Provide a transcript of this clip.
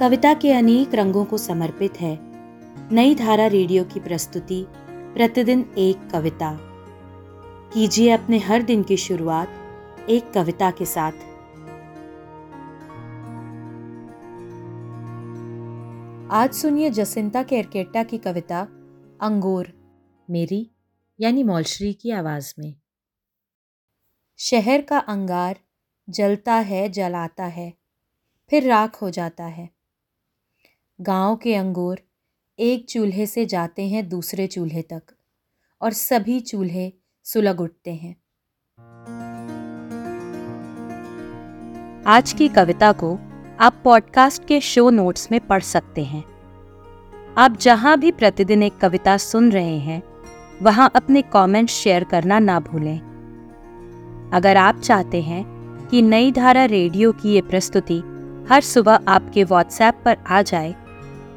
कविता के अनेक रंगों को समर्पित है। नई धारा रेडियो की प्रस्तुति, प्रतिदिन एक कविता। कीजिए अपने हर दिन की शुरुआत एक कविता के साथ। आज सुनिए जसिंता केरकेटा की कविता, अंगूर, मेरी, यानी मौलश्री की आवाज़ में। शहर का अंगार जलता है, जलाता है, फिर राख हो जाता है। गाँव के अंगूर एक चूल्हे से जाते हैं दूसरे चूल्हे तक और सभी चूल्हे सुलग उठते हैं। आज की कविता को आप पॉडकास्ट के शो नोट्स में पढ़ सकते हैं। आप जहाँ भी प्रतिदिन एक कविता सुन रहे हैं, वहाँ अपने कमेंट्स शेयर करना ना भूलें। अगर आप चाहते हैं कि नई धारा रेडियो की ये प्रस्तुति हर सुबह आपके व्हाट्सएप पर आ जाए